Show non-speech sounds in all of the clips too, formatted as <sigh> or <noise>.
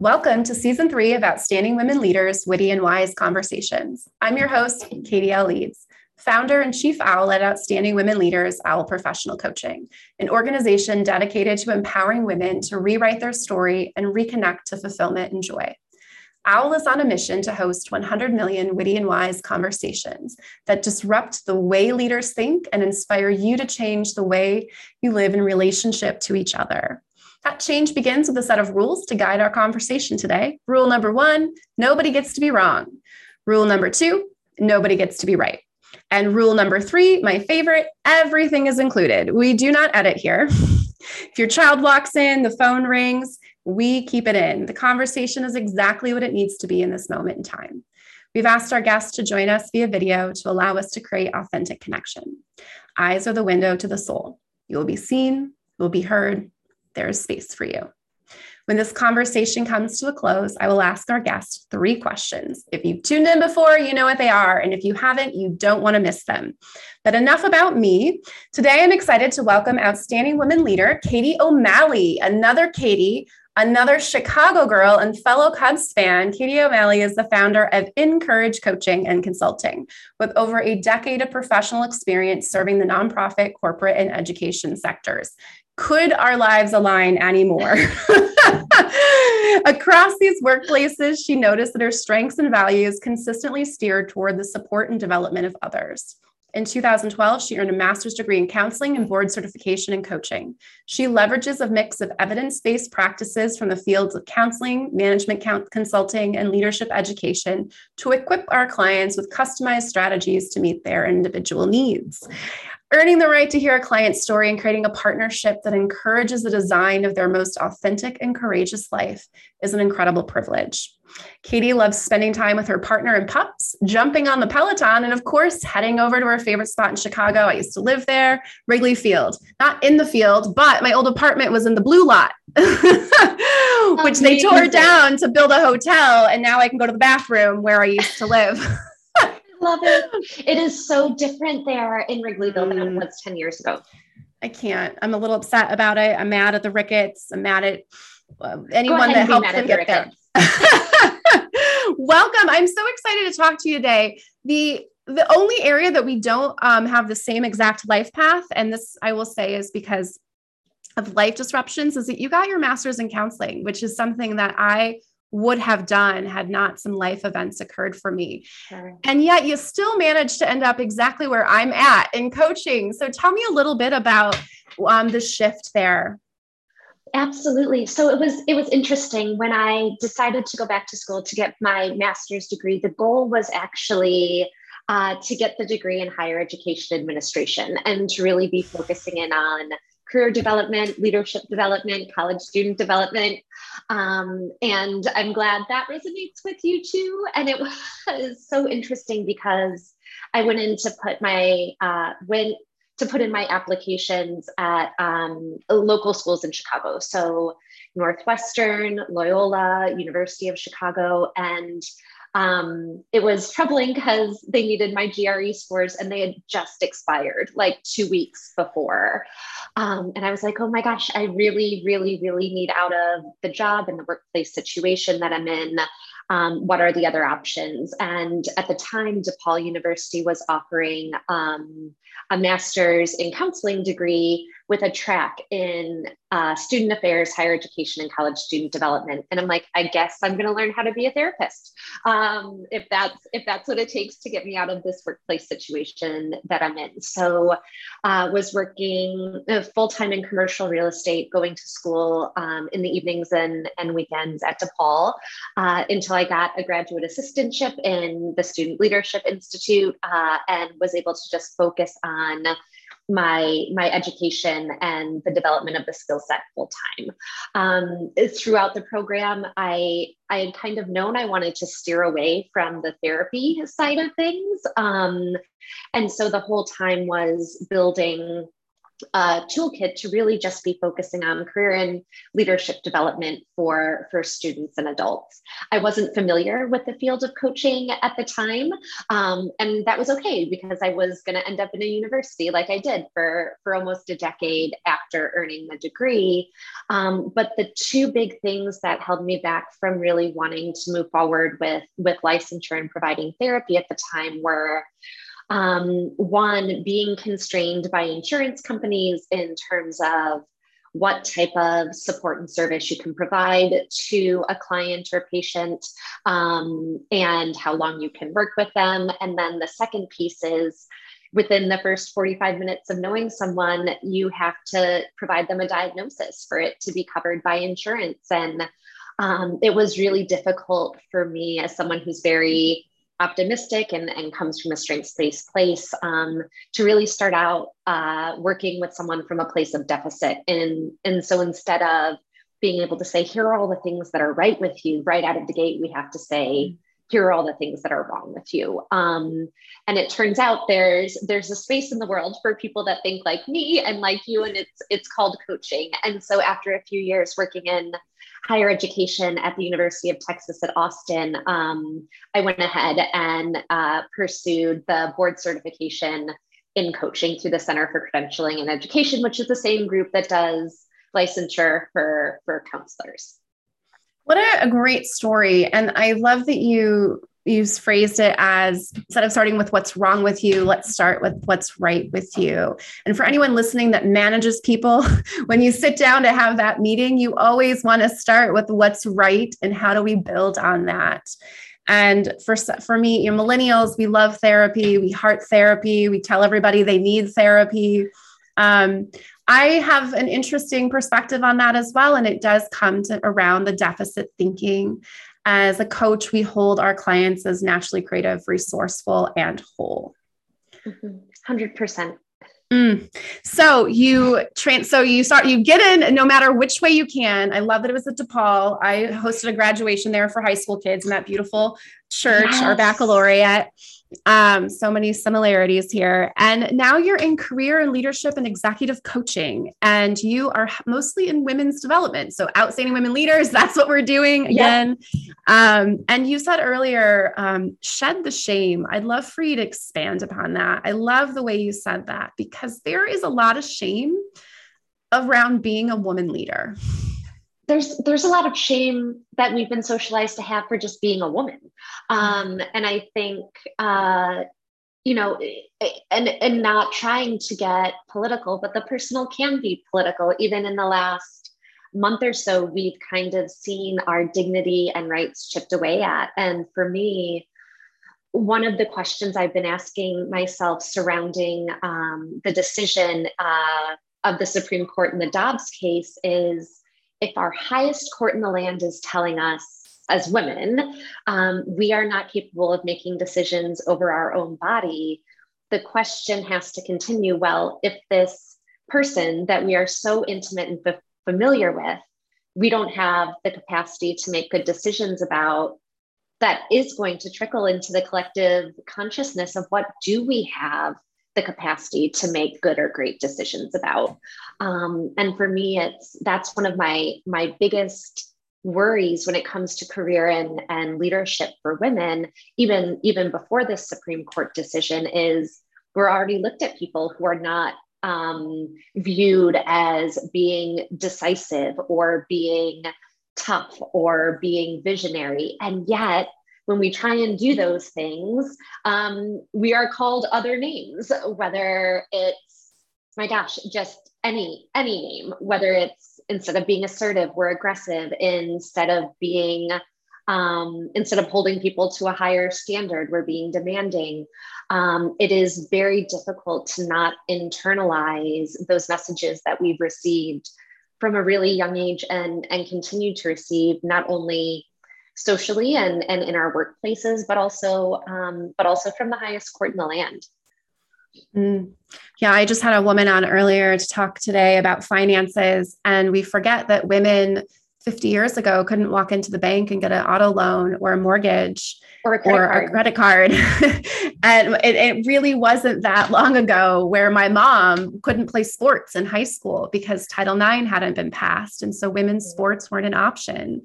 Welcome to season three of Outstanding Women Leaders Witty and Wise Conversations. I'm your host, Katie L. Leeds, founder and chief owl at Outstanding Women Leaders Owl Professional Coaching, an organization dedicated to empowering women to rewrite their story and reconnect to fulfillment and joy. OWL is on a mission to host 100 million witty and wise conversations that disrupt the way leaders think and inspire you to change the way you live in relationship to each other. That change begins with a set of rules to guide our conversation today. Rule number one nobody gets to be wrong. Rule number two nobody gets to be right. And rule number three, my favorite, everything is included. We do not edit here. if your child walks in, the phone rings, we keep it in. The conversation is exactly what it needs to be in this moment in time. We've asked our guests to join us via video to allow us to create authentic connection. Eyes are the window to the soul. You will be seen, you will be heard, there is space for you. When this conversation comes to a close, I will ask our guests three questions. If you've tuned in before, you know what they are. And if you haven't, you don't want to miss them. But enough about me. Today, I'm excited to welcome outstanding women leader, Katie O'Malley, another Katie Another Chicago girl and fellow Cubs fan, Katie O'Malley is the founder of Encourage Coaching and Consulting, with over a decade of professional experience serving the nonprofit, corporate, and education sectors could our lives align anymore? <laughs> Across these workplaces, she noticed that her strengths and values consistently steered toward the support and development of others. In 2012, she earned a master's degree in counseling and board certification in coaching. She leverages a mix of evidence based practices from the fields of counseling, management consulting, and leadership education to equip our clients with customized strategies to meet their individual needs. Earning the right to hear a client's story and creating a partnership that encourages the design of their most authentic and courageous life is an incredible privilege. Katie loves spending time with her partner and pups, jumping on the Peloton, and of course, heading over to her favorite spot in Chicago. I used to live there, Wrigley Field. Not in the field, but my old apartment was in the blue lot, <laughs> which they tore down to build a hotel. And now I can go to the bathroom where I used to live. <laughs> Love it. It is so different there in Wrigleyville mm. than it was 10 years ago. I can't. I'm a little upset about it. I'm mad at the Ricketts. I'm mad at uh, anyone that helped them get there. <laughs> Welcome. I'm so excited to talk to you today. The the only area that we don't um, have the same exact life path, and this I will say is because of life disruptions, is that you got your master's in counseling, which is something that I would have done had not some life events occurred for me. Sure. And yet you still managed to end up exactly where I'm at in coaching. So tell me a little bit about um, the shift there. Absolutely. So it was it was interesting when I decided to go back to school to get my master's degree. The goal was actually uh, to get the degree in higher education administration and to really be focusing in on career development, leadership development, college student development. Um, and I'm glad that resonates with you too. And it <laughs> was so interesting because I went in to put my, uh, went to put in my applications at um, local schools in Chicago. So Northwestern, Loyola, University of Chicago, and um, it was troubling because they needed my GRE scores and they had just expired like two weeks before. Um, and I was like, oh my gosh, I really, really, really need out of the job and the workplace situation that I'm in. Um, what are the other options? And at the time, DePaul University was offering um, a master's in counseling degree with a track in uh, student affairs, higher education, and college student development. And I'm like, I guess I'm going to learn how to be a therapist um, if that's if that's what it takes to get me out of this workplace situation that I'm in. So, uh, was working uh, full time in commercial real estate, going to school um, in the evenings and and weekends at DePaul uh, until I got a graduate assistantship in the Student Leadership Institute uh, and was able to just focus on my my education and the development of the skill set full time. Um, throughout the program, I I had kind of known I wanted to steer away from the therapy side of things, um, and so the whole time was building uh, toolkit to really just be focusing on career and leadership development for, for students and adults. I wasn't familiar with the field of coaching at the time, um, and that was okay because I was going to end up in a university like I did for, for almost a decade after earning the degree. Um, but the two big things that held me back from really wanting to move forward with, with licensure and providing therapy at the time were um, one, being constrained by insurance companies in terms of what type of support and service you can provide to a client or patient um, and how long you can work with them. And then the second piece is within the first 45 minutes of knowing someone, you have to provide them a diagnosis for it to be covered by insurance. And um, it was really difficult for me as someone who's very optimistic and, and comes from a strengths based place um, to really start out uh, working with someone from a place of deficit. And, and so instead of being able to say, here are all the things that are right with you right out of the gate, we have to say, here are all the things that are wrong with you. Um, and it turns out there's there's a space in the world for people that think like me and like you, and it's it's called coaching. And so after a few years working in higher education at the University of Texas at Austin, um, I went ahead and uh, pursued the board certification in coaching through the Center for Credentialing and Education, which is the same group that does licensure for for counselors. What a, a great story. And I love that you you phrased it as instead of starting with what's wrong with you, let's start with what's right with you. And for anyone listening that manages people, <laughs> when you sit down to have that meeting, you always want to start with what's right and how do we build on that. And for for me, you know, millennials, we love therapy, we heart therapy, we tell everybody they need therapy. Um, I have an interesting perspective on that as well. And it does come to around the deficit thinking. As a coach, we hold our clients as naturally creative, resourceful, and whole. 100%. Mm-hmm. Mm. So you train, so you start, you get in no matter which way you can. I love that it was at DePaul. I hosted a graduation there for high school kids in that beautiful church, yes. our baccalaureate. Um, so many similarities here. And now you're in career and leadership and executive coaching, and you are mostly in women's development. So, outstanding women leaders, <laughs> that's what we're doing again. Um, and you said earlier, um, shed the shame. I'd love for you to expand upon that. I love the way you said that because there is a lot of shame around being a woman leader there's there's a lot of shame that we've been socialized to have for just being a woman. Um, and i think uh, you know and and not trying to get political but the personal can be political. Even in the last month or so we've kind of seen our dignity and rights chipped away at. And for me one of the questions i've been asking myself surrounding um, the decision uh, of the supreme court in the dobbs case is if our highest court in the land is telling us as women, um, we are not capable of making decisions over our own body, the question has to continue well, if this person that we are so intimate and f- familiar with, we don't have the capacity to make good decisions about, that is going to trickle into the collective consciousness of what do we have the capacity to make good or great decisions about. Um, and for me, it's that's one of my my biggest worries when it comes to career and, and leadership for women, even even before this Supreme Court decision, is we're already looked at people who are not um, viewed as being decisive or being tough or being visionary, and yet when we try and do those things, um, we are called other names, whether it's, my gosh, just any any name, whether it's instead of being assertive, we're aggressive, instead of being um, instead of holding people to a higher standard, we're being demanding. Um, it is very difficult to not internalize those messages that we've received from a really young age and, and continue to receive not only socially and, and in our workplaces, but also um, but also from the highest court in the land. Mm. Yeah, I just had a woman on earlier to talk today about finances, and we forget that women 50 years ago couldn't walk into the bank and get an auto loan or a mortgage or a credit or card. A credit card. <laughs> and it, it, really wasn't that long ago where my mom couldn't play sports in high school because Title IX hadn't been passed. And so women's mm. sports weren't an option.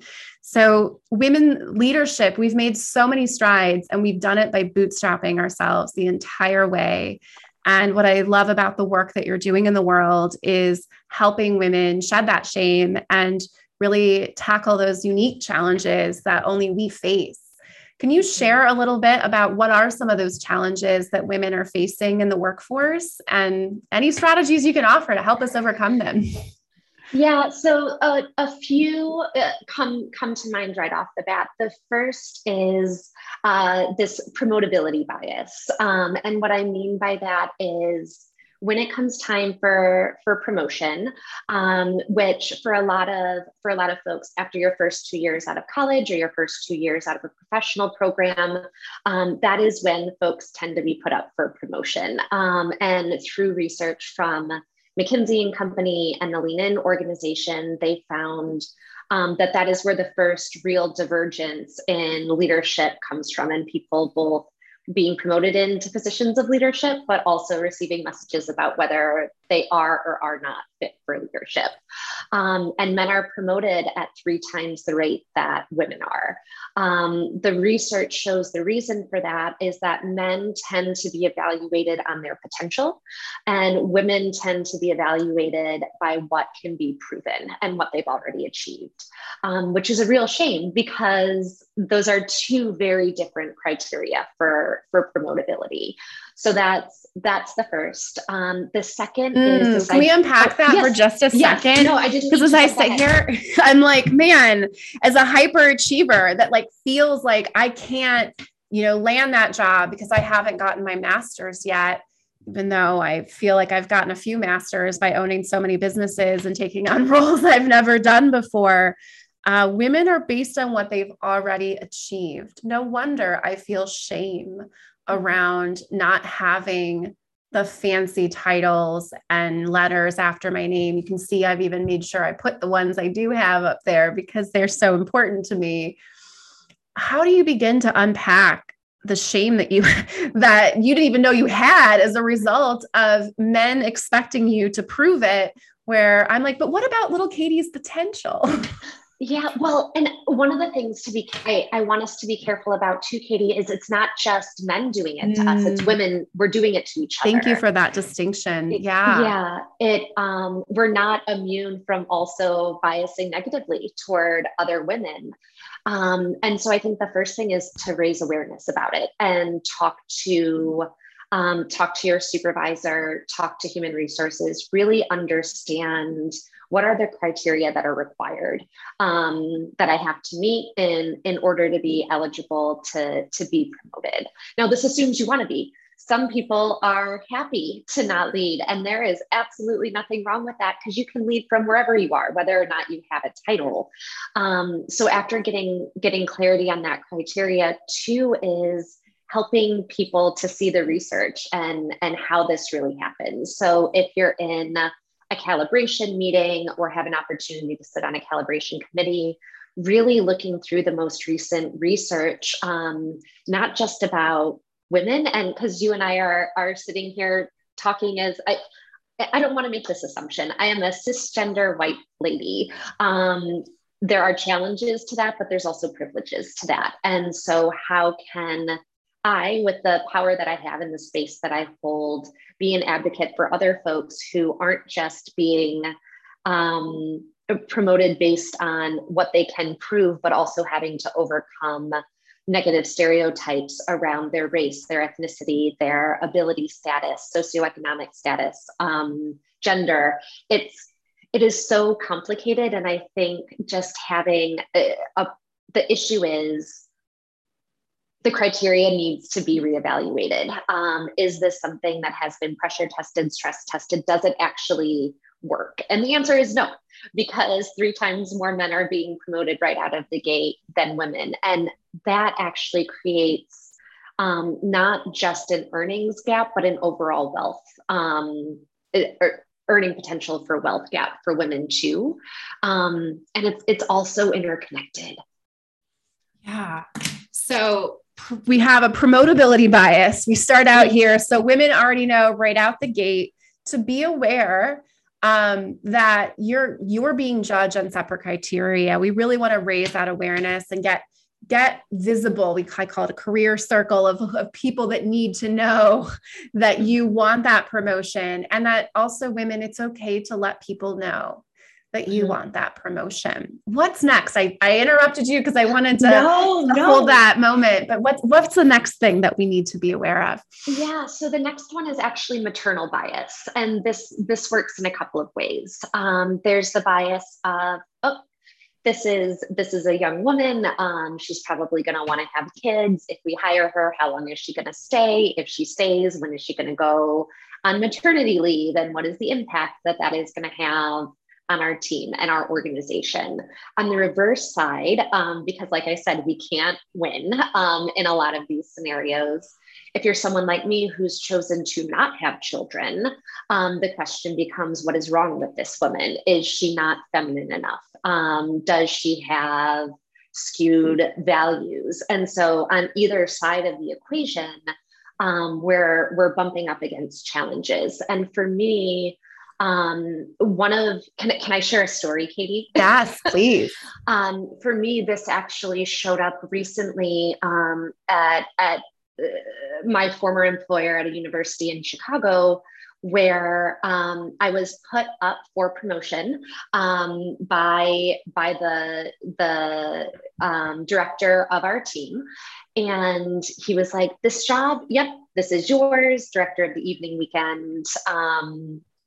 So, women leadership, we've made so many strides and we've done it by bootstrapping ourselves the entire way. And what I love about the work that you're doing in the world is helping women shed that shame and really tackle those unique challenges that only we face. Can you share a little bit about what are some of those challenges that women are facing in the workforce and any strategies you can offer to help us overcome them? <laughs> Yeah, so uh, a few uh, come come to mind right off the bat. The first is uh, this promotability bias, um, and what I mean by that is when it comes time for for promotion um, which for a lot of for a lot of folks after your first two years out of college or your first two years out of a professional program um, that is when folks tend to be put up for promotion um, and through research from mckinsey and company and the lean in organization they found um, that that is where the first real divergence in leadership comes from and people both being promoted into positions of leadership, but also receiving messages about whether they are or are not fit for leadership. Um, and men are promoted at three times the rate that women are. Um, the research shows the reason for that is that men tend to be evaluated on their potential, and women tend to be evaluated by what can be proven and what they've already achieved, um, which is a real shame because those are two very different criteria for, for promotability. So that's that's the first. Um, the second mm, is can we unpack that yes, for just a yes. second? No, I didn't. Because as I sit here, <laughs> I'm like, man, as a hyperachiever that like feels like I can't, you know, land that job because I haven't gotten my master's yet. Even though I feel like I've gotten a few masters by owning so many businesses and taking on <laughs> roles I've never done before. Uh, women are based on what they've already achieved. No wonder I feel shame Mm-hmm. around not having the fancy titles and letters after my name. You can see I've even made sure I put the ones I do have up there because they're so important to me. How do you begin to unpack the shame that you <laughs> that you didn't even know you had as a result of men expecting you to prove it where I'm like, but what about little Katie's potential? <laughs> Yeah, well, and one of the things to be I, I, want us to be careful about too, Katie, is it's not just men doing it to mm. us; it's mm. women. We're doing it to each other. Thank you for that distinction. It, yeah, yeah. It um, we're not immune from also biasing negatively toward other women, um, and so I think the first thing is to raise awareness about it and talk to. Um, talk to your supervisor, talk to human resources, really understand what are the criteria that are required um, that I have to meet in, in order to be eligible to, to be promoted? Now, this assumes you want to be. Some people are happy to not lead, and there is absolutely nothing wrong with that because you can lead from wherever you are, whether or not you have a title. Um, so, after getting getting clarity on that criteria, two is helping people to see the research and and how this really happens so if you're in calibration meeting or have an opportunity to sit on a calibration committee, really looking through the most recent research, um, not just about women, and because you and I are are sitting here talking as I. I don't want to make this assumption. I am a cisgender white lady. Um, there are challenges to that, but there's also privileges to that. And so, how can I, with the power that I have in the space that I hold, be an advocate for other folks who aren't just being um, promoted based on what they can prove, but also having to overcome negative stereotypes around their race, their ethnicity, their ability status, socioeconomic status, um, gender. It's it is so complicated, and I think just having a, a the issue is the criteria needs to be reevaluated. Um, is this something that has been pressure tested, stress tested? Does it actually work? And the answer is no, because three times more men are being promoted right out of the gate than women. And that actually creates um, not just an earnings gap, but an overall wealth. Um, it, er, earning potential for wealth gap for women too. Um, and it's it's also interconnected. Yeah. So we have a promotability bias. We start out here. So women already know right out the gate to be aware um, that you're you're being judged on separate criteria. We really want to raise that awareness and get get visible. We I call it a career circle of, of people that need to know that you want that promotion and that also women, it's okay to let people know that you mm-hmm. want that promotion. What's next? I, I interrupted you because I wanted to, no, to no. hold that moment, but what's what's the next thing that we need to be aware of? Yeah, so the next one is actually maternal bias, and this this works in a couple of ways. Um, there's the bias of oh, this is this is a young woman. Um, she's probably going to want to have kids. If we hire her, how long is she going to stay? If she stays, when is she going to go on maternity leave? And what is the impact that that is going to have on our team and our organization. On the reverse side, um, because like I said, we can't win um, in a lot of these scenarios. If you're someone like me who's chosen to not have children, um, the question becomes what is wrong with this woman? Is she not feminine enough? Um, does she have skewed values? And so, on either side of the equation, um, we're, we're bumping up against challenges. And for me, um, one of can, can I share a story, Katie? <laughs> Yes, please. um, for me, this actually showed up recently um, at at uh, my former employer at a university in Chicago where um, I was put up for promotion um, by by the the um, director of our team, and he was like, "This job, yep, this is yours, director of the evening weekend."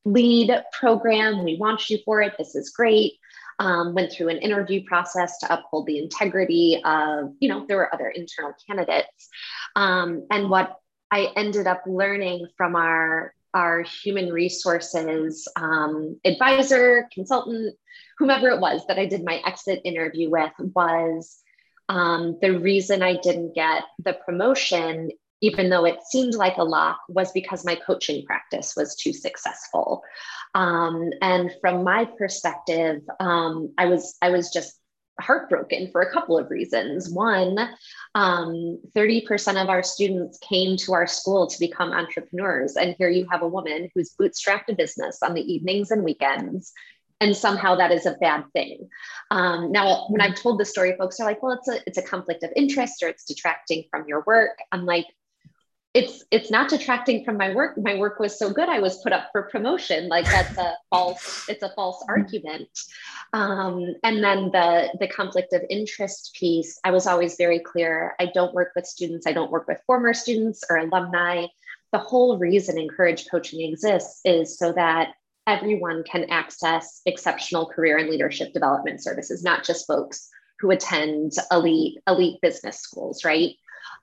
Lead program. We want you for it. This is great. Um, went through an interview process to uphold the integrity of, you know, there were other internal candidates. Um, and what I ended up learning from our our human resources um, advisor, consultant, whomever it was that I did my exit interview with was um, the reason I didn't get the promotion even though it seemed like a lock, was because my coaching practice was too successful. Um, and from my perspective, um, I was I was just heartbroken for a couple of reasons. One, um, 30% of our students came to our school to become entrepreneurs. And here you have a woman who's bootstrapped a business on the evenings and weekends. And somehow that is a bad thing. Um, now, when I've told the story, folks are like, "Well, it's a it's a conflict of interest, or it's detracting from your work." I'm like, it's it's not detracting from my work. My work was so good i was put up for promotion. Like that's a <laughs> false it's a false argument. Um, and then the the conflict of interest piece i was always very clear. I don't work with students. I don't work with former students or alumni. The whole reason encourage coaching exists is so that everyone can access exceptional career and leadership development services not just folks who attend elite elite business schools right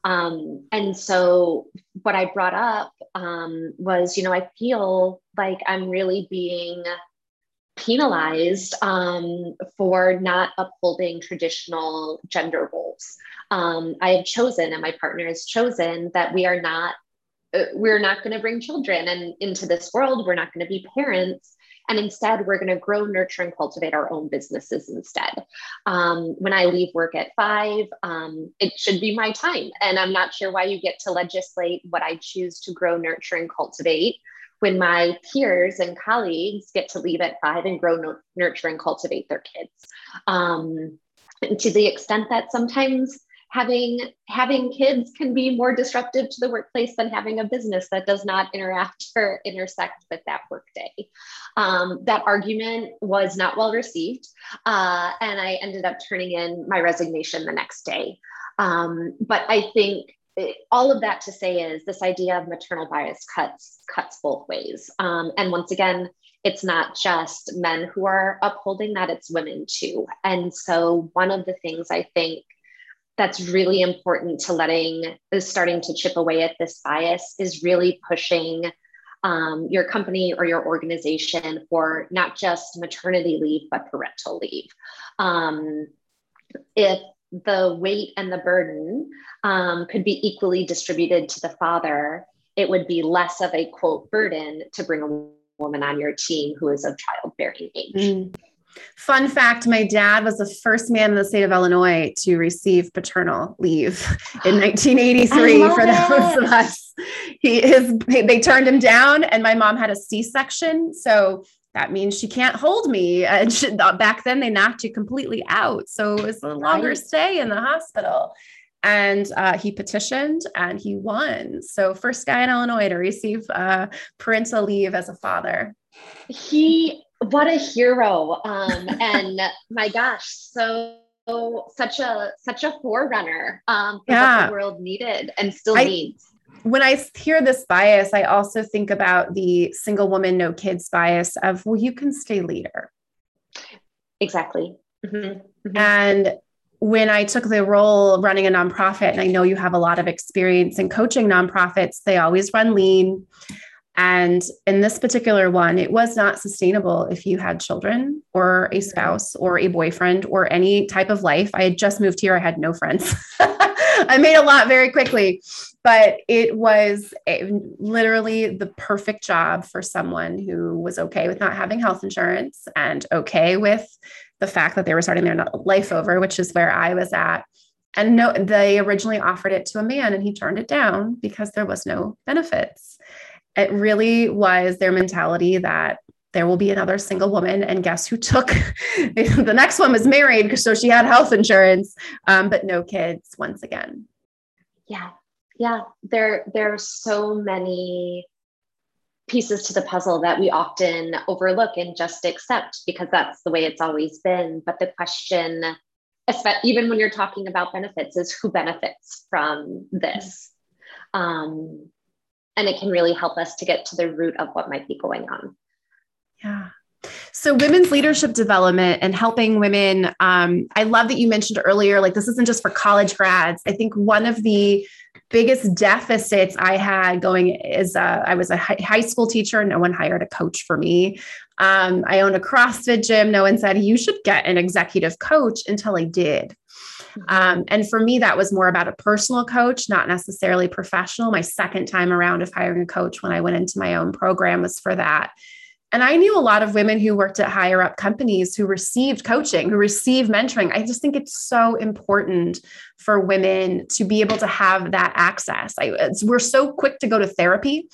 um, and so what I brought up um, was, you know, I feel like I'm really being penalized um, for not upholding traditional gender roles. Um, I have chosen, and my partner has chosen, that we are not uh, we're not going to bring children and into this world. We're not going to be parents and instead, we're going to grow, nurture, and cultivate our own businesses instead. Um, when I leave work at five, um, it should be my time. And I'm not sure why you get to legislate what I choose to grow, nurture, and cultivate when my peers and colleagues get to leave at five and grow, nurture, and cultivate their kids. Um, to the extent that sometimes having having kids can be more disruptive to the workplace than having a business that does not interact <laughs> or intersect with that workday. Um, that argument was not well received, uh, and I ended up turning in my resignation the next day. Um, but I think it, all of that to say is this idea of maternal bias cuts cuts both ways. Um, and once again, it's not just men who are upholding that; it's women too. And so, one of the things I think that's really important to letting is starting to chip away at this bias is really pushing um, your company or your organization for not just maternity leave but parental leave um, if the weight and the burden um, could be equally distributed to the father it would be less of a quote burden to bring a woman on your team who is of childbearing age. Mm. Fun fact my dad was the first man in the state of Illinois to receive paternal leave in <gasps> 1983 for it. those of us. He is they turned him down and my mom had a C-section so that means she can't hold me and she, back then they knocked you completely out so it was a longer right. stay in the hospital and uh, he petitioned and he won so first guy in illinois to receive uh, parental leave as a father he what a hero um, and my gosh so such a such a forerunner um, for yeah. what the world needed and still I, needs when I hear this bias, I also think about the single woman, no kids bias of, well, you can stay leader. Exactly. Mm-hmm. Mm-hmm. And when I took the role running a nonprofit, and I know you have a lot of experience in coaching nonprofits, they always run lean. And in this particular one, it was not sustainable if you had children or a mm-hmm. spouse or a boyfriend or any type of life. I had just moved here, I had no friends. <laughs> I made a lot very quickly, but it was a, literally the perfect job for someone who was okay with not having health insurance and okay with the fact that they were starting their life over, which is where I was at. And no, they originally offered it to a man and he turned it down because there was no benefits it really was their mentality that there will be another single woman. And guess who took <laughs> the next one was married so she had health insurance. Um, but no kids once again. Yeah. Yeah. There there are so many pieces to the puzzle that we often overlook and just accept because that's the way it's always been. But the question even when you're talking about benefits is who benefits from this? Um, and it can really help us to get to the root of what might be going on. Yeah. So, women's leadership development and helping women. Um, I love that you mentioned earlier, like this isn't just for college grads. I think one of the biggest deficits I had going is uh, I was a high school teacher. No one hired a coach for me. Um, I owned a CrossFit gym. No one said you should get an executive coach until I did. Um, and for me, that was more about a personal coach, not necessarily professional. My second time around of hiring a coach when I went into my own program was for that. And I knew a lot of women who worked at higher up companies who received coaching, who received mentoring. I just think it's so important for women to be able to have that access. I, we're so quick to go to therapy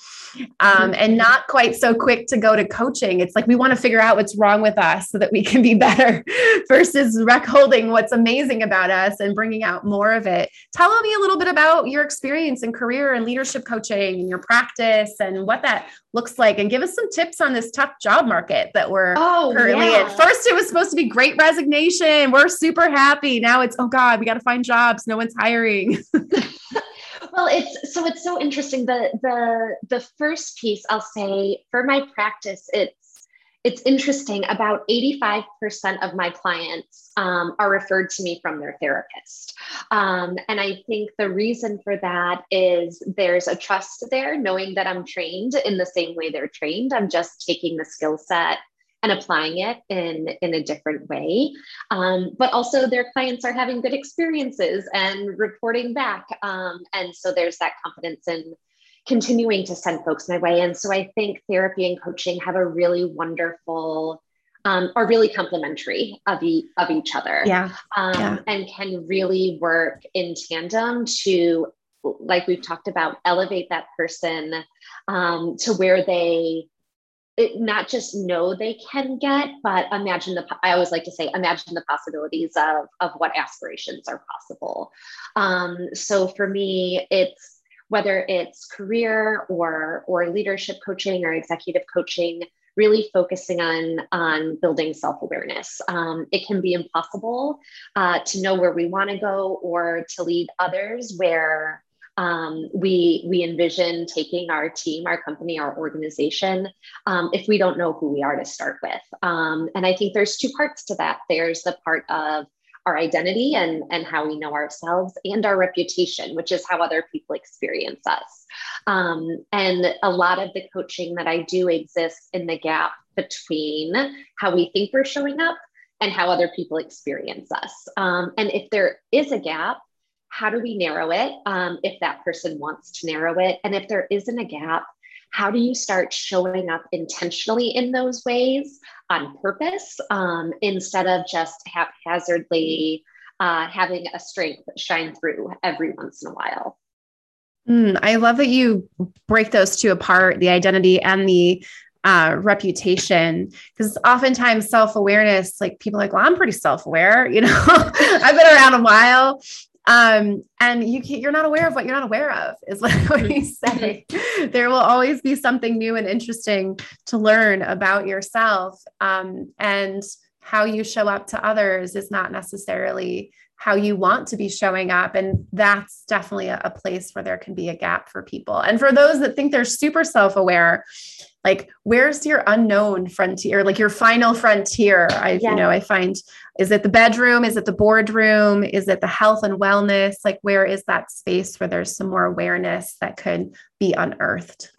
um, and not quite so quick to go to coaching. It's like we want to figure out what's wrong with us so that we can be <laughs> better versus rec holding what's amazing about us and bringing out more of it. Tell me a little bit about your experience in career and leadership coaching and your practice and what that looks like and give us some tips on this tough job market that we're oh, currently yeah. in. First, it was supposed to be great resignation. We're super happy. Now it's, oh God, we got to find jobs. No one's hiring. <laughs> well it's so it's so interesting. The the the first piece i'll say for my practice it's it's interesting. About 85% of my clients um, are referred to me from their therapist. Um, and i think the reason for that is there's a trust there knowing that i'm trained in the same way they're trained. I'm just taking the skill set and applying it in in a different way um, but also their clients are having good experiences and reporting back um, and so there's that confidence in continuing to send folks my way and so i think therapy and coaching have a really wonderful um, are really complementary of, e- of each other yeah. Um, yeah. and can really work in tandem to like we've talked about elevate that person um, to where they it, not just know they can get, but imagine the, I always like to say, imagine the possibilities of, of what aspirations are possible. Um, so for me, it's whether it's career or, or leadership coaching or executive coaching, really focusing on, on building self-awareness. Um, it can be impossible uh, to know where we wanna go or to lead others where um, we we envision taking our team, our company, our organization um, if we don't know who we are to start with. Um, and I think there's two parts to that. There's the part of our identity and, and how we know ourselves and our reputation, which is how other people experience us. Um, and a lot of the coaching that I do exists in the gap between how we think we're showing up and how other people experience us. Um, and if there is a gap, how do we narrow it um, if that person wants to narrow it? And if there isn't a gap, how do you start showing up intentionally in those ways on purpose um, instead of just haphazardly uh, having a strength shine through every once in a while? Mm, I love that you break those two apart the identity and the uh, reputation because oftentimes self-awareness like people like well i'm pretty self-aware you know <laughs> i've been around a while um, and you can, you're not aware of what you're not aware of is what we say there will always be something new and interesting to learn about yourself um, and how you show up to others is not necessarily how you want to be showing up. And that's definitely a, a, place where there can be a gap for people. And for those that think they're super self aware, like where's your unknown frontier, like your final frontier? I, yeah. you know, I find is it the bedroom? Is it the boardroom? Is it the health and wellness? Like, where is that space where there's some more awareness that could be unearthed?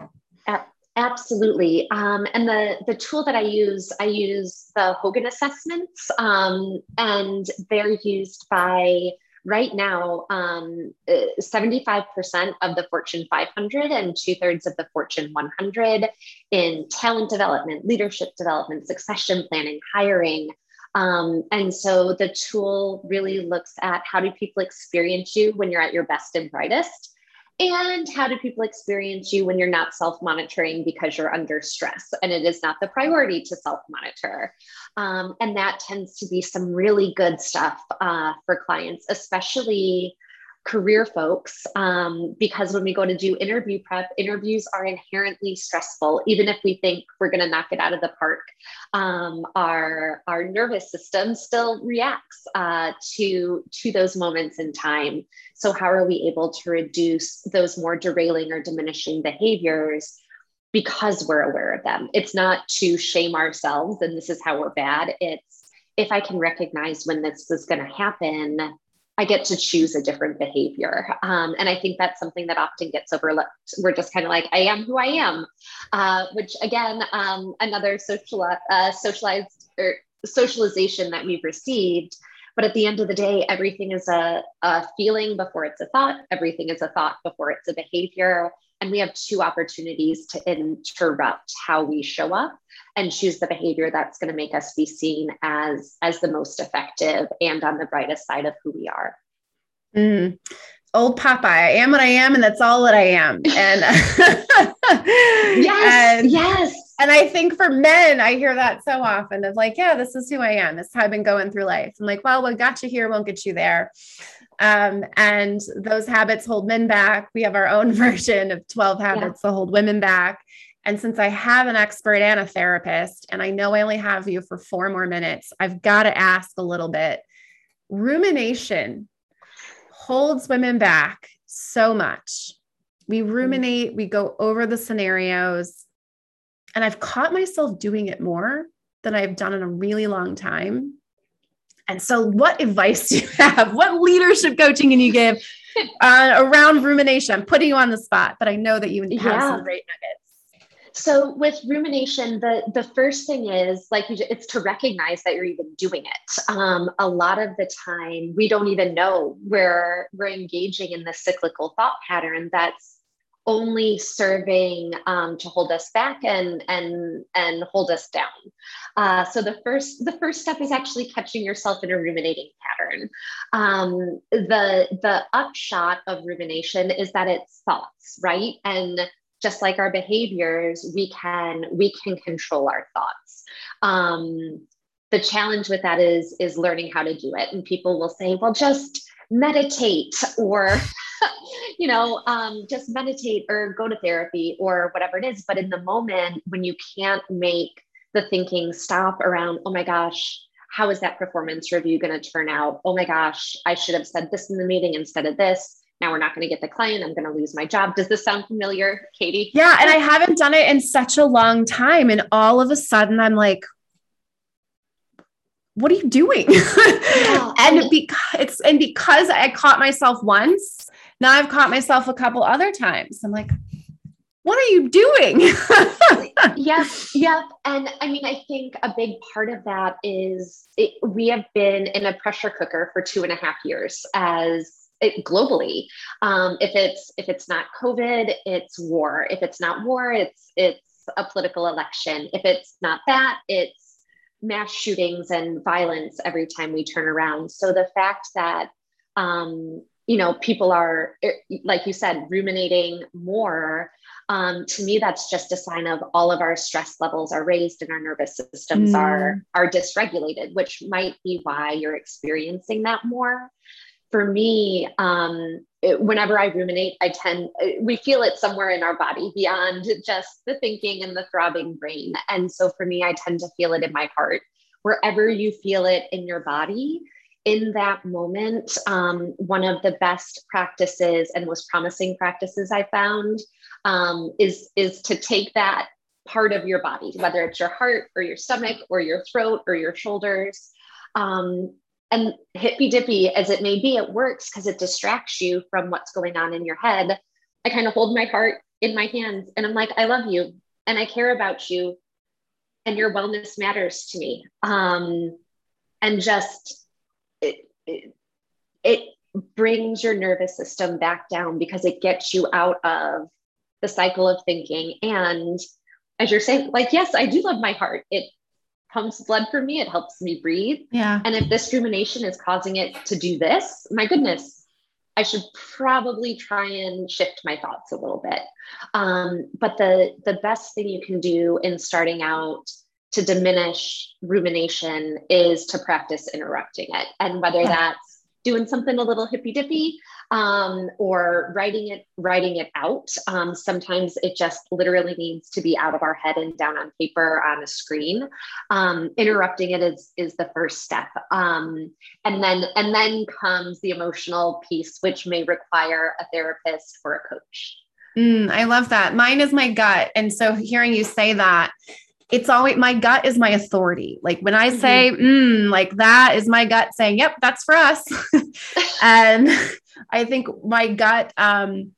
Absolutely. Um, and the, the tool that I use, I use the Hogan assessments, um, and they're used by right now um, 75% of the Fortune 500 and two thirds of the Fortune 100 in talent development, leadership development, succession planning, hiring. Um, and so the tool really looks at how do people experience you when you're at your best and brightest and how do people experience you when you're not self monitoring because you're under stress and it is not the priority to self monitor? Um, and that tends to be some really good stuff uh, for clients, especially career folks um, because when we go to do interview prep, interviews are inherently stressful. Even if we think we're going to knock it out of the park, um, our our nervous system still reacts uh, to to those moments in time. So how are we able to reduce those more derailing or diminishing behaviors? Because we're aware of them. It's not to shame ourselves and this is how we're bad. It's if I can recognize when this is going to happen, I get to choose a different behavior. Um, and I think that's something that often gets overlooked. We're just kind of like, I am who I am, uh, which again, um, another social, uh, socialized or socialization that we've received. But at the end of the day, everything is a, a feeling before it's a thought. Everything is a thought before it's a behavior. And we have two opportunities to interrupt how we show up and choose the behavior that's going to make us be seen as as the most effective and on the brightest side of who we are mm. old Popeye, I am what I am, and that's all that I am. And <laughs> yes, and, yes. And I think for men, I hear that so often of like, yeah, this is who I am. This is how I've been going through life. I'm like, well, what got you here won't get you there. Um, and those habits hold men back. We have our own <laughs> version of 12 habits yeah. that hold women back. And since I have an expert and a therapist, and I know I only have you for four more minutes, I've got to ask a little bit. Rumination holds women back so much. We mm-hmm. ruminate, we go over the scenarios, and I've caught myself doing it more than I've done in a really long time. And so, what advice <laughs> do you have? What leadership coaching can you give uh, around rumination? I'm putting you on the spot, but I know that you have yeah. some great nuggets. So with rumination, the the first thing is like you, it's to recognize that you're even doing it. Um, a lot of the time, we don't even know we're we're engaging in the cyclical thought pattern that's only serving um, to hold us back and and and hold us down. Uh, so the first the first step is actually catching yourself in a ruminating pattern. Um, the the upshot of rumination is that it's thoughts, right? And just like our behaviors, we can we can control our thoughts. Um, the challenge with that is is learning how to do it. And people will say, well, just meditate or <laughs> <laughs> you know um, just meditate or go to therapy or whatever it is but in the moment when you can't make the thinking stop around oh my gosh how is that performance review going to turn out oh my gosh i should have said this in the meeting instead of this now we're not going to get the client. I'm going to lose my job. Does this sound familiar, Katie? Yeah. And I haven't done it in such a long time. And all of a sudden I'm like, what are you doing? <laughs> Yeah. and because it's and because I caught myself once, now I've caught myself a couple other times. I'm like, what are you doing? <laughs> yep, yep. And I mean, I think a big part of that is it, we have been in a pressure cooker for two and a half years as it, globally. Um, if it's if it's not COVID, it's war. If it's not war, it's it's a political election. If it's not that, it's mass shootings and violence every time we turn around. So the fact that um, you know people are eh, like you said ruminating more um, to me that's just a sign of all of our stress levels are raised and our nervous systems mm. are are dysregulated which might be why you're experiencing that more. For me um, it, whenever i ruminate i tend eh, we feel it somewhere in our body beyond just the thinking and the throbbing brain. And so for me i tend to feel it in my heart. Wherever you feel it in your body in that moment, um, one of the best practices and most promising practices I found um, is, is to take that part of your body, whether it's your heart or your stomach or your throat or your shoulders. Um, and hippy dippy as it may be, it works because it distracts you from what's going on in your head. I kind of hold my heart in my hands and I'm like, I love you and I care about you and your wellness matters to me. Um, and just it, it, brings your nervous system back down because it gets you out of the cycle of thinking. And as you're saying, like, yes, I do love my heart. It pumps blood for me, it helps me breathe. Yeah. And if this rumination is causing it to do this, my goodness, I should probably try and shift my thoughts a little bit. Um, but the the best thing you can do in starting out to diminish rumination is to practice interrupting it. And whether yeah. that's doing something a little hippy dippy um, or writing it writing it out um, sometimes it just literally needs to be out of our head and down on paper on a screen. Um, interrupting it is is the first step. Um, and then and then comes the emotional piece which may require a therapist or a coach. Mm, i love that. Mine is my gut. And so hearing you say that it's always my gut is my authority. Like when I say, mm-hmm. mm, like that is my gut saying, yep, that's for us. <laughs> and I think my gut, um,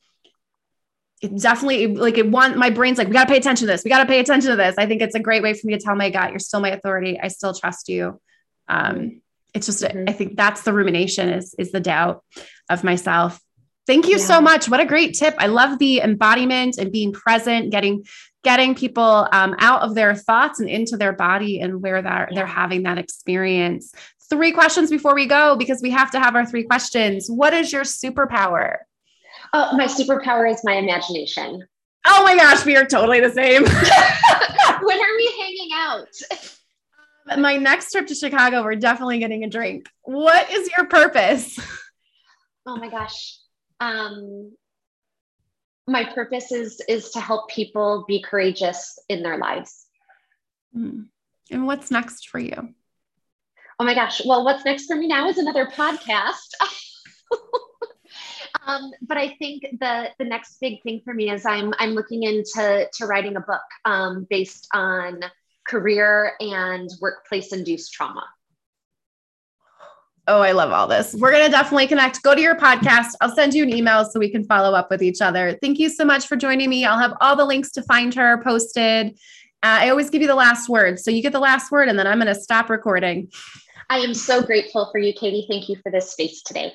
it definitely like it want my brain's like, we gotta pay attention to this. We gotta pay attention to this. I think it's a great way for me to tell my gut, you're still my authority. I still trust you. Um, it's just, mm-hmm. I think that's the rumination is, is the doubt of myself. Thank you yeah. so much. What a great tip. I love the embodiment and being present, getting getting people um, out of their thoughts and into their body and where they're, yeah. they're having that experience. Three questions before we go, because we have to have our three questions. What is your superpower? Oh, my superpower is my imagination. Oh my gosh, we are totally the same. <laughs> <laughs> when are we hanging out? Um, my next trip to Chicago, we're definitely getting a drink. What is your purpose? <laughs> Oh my gosh. Um, my purpose is is to help people be courageous in their lives. Mm. and what's next for you? Oh my gosh. Well what's next for me now is another podcast. <laughs> Um, but i think the the next big thing for me is i'm i'm looking into to writing a book um, based on career and workplace induced trauma Oh, I love all this. We're going to definitely connect. Go to your podcast. I'll send you an email so we can follow up with each other. Thank you so much for joining me. I'll have all the links to find her posted. Uh, I always give you the last word. So you get the last word, and then I'm going to stop recording. I am so grateful for you, Katie. Thank you for this space today.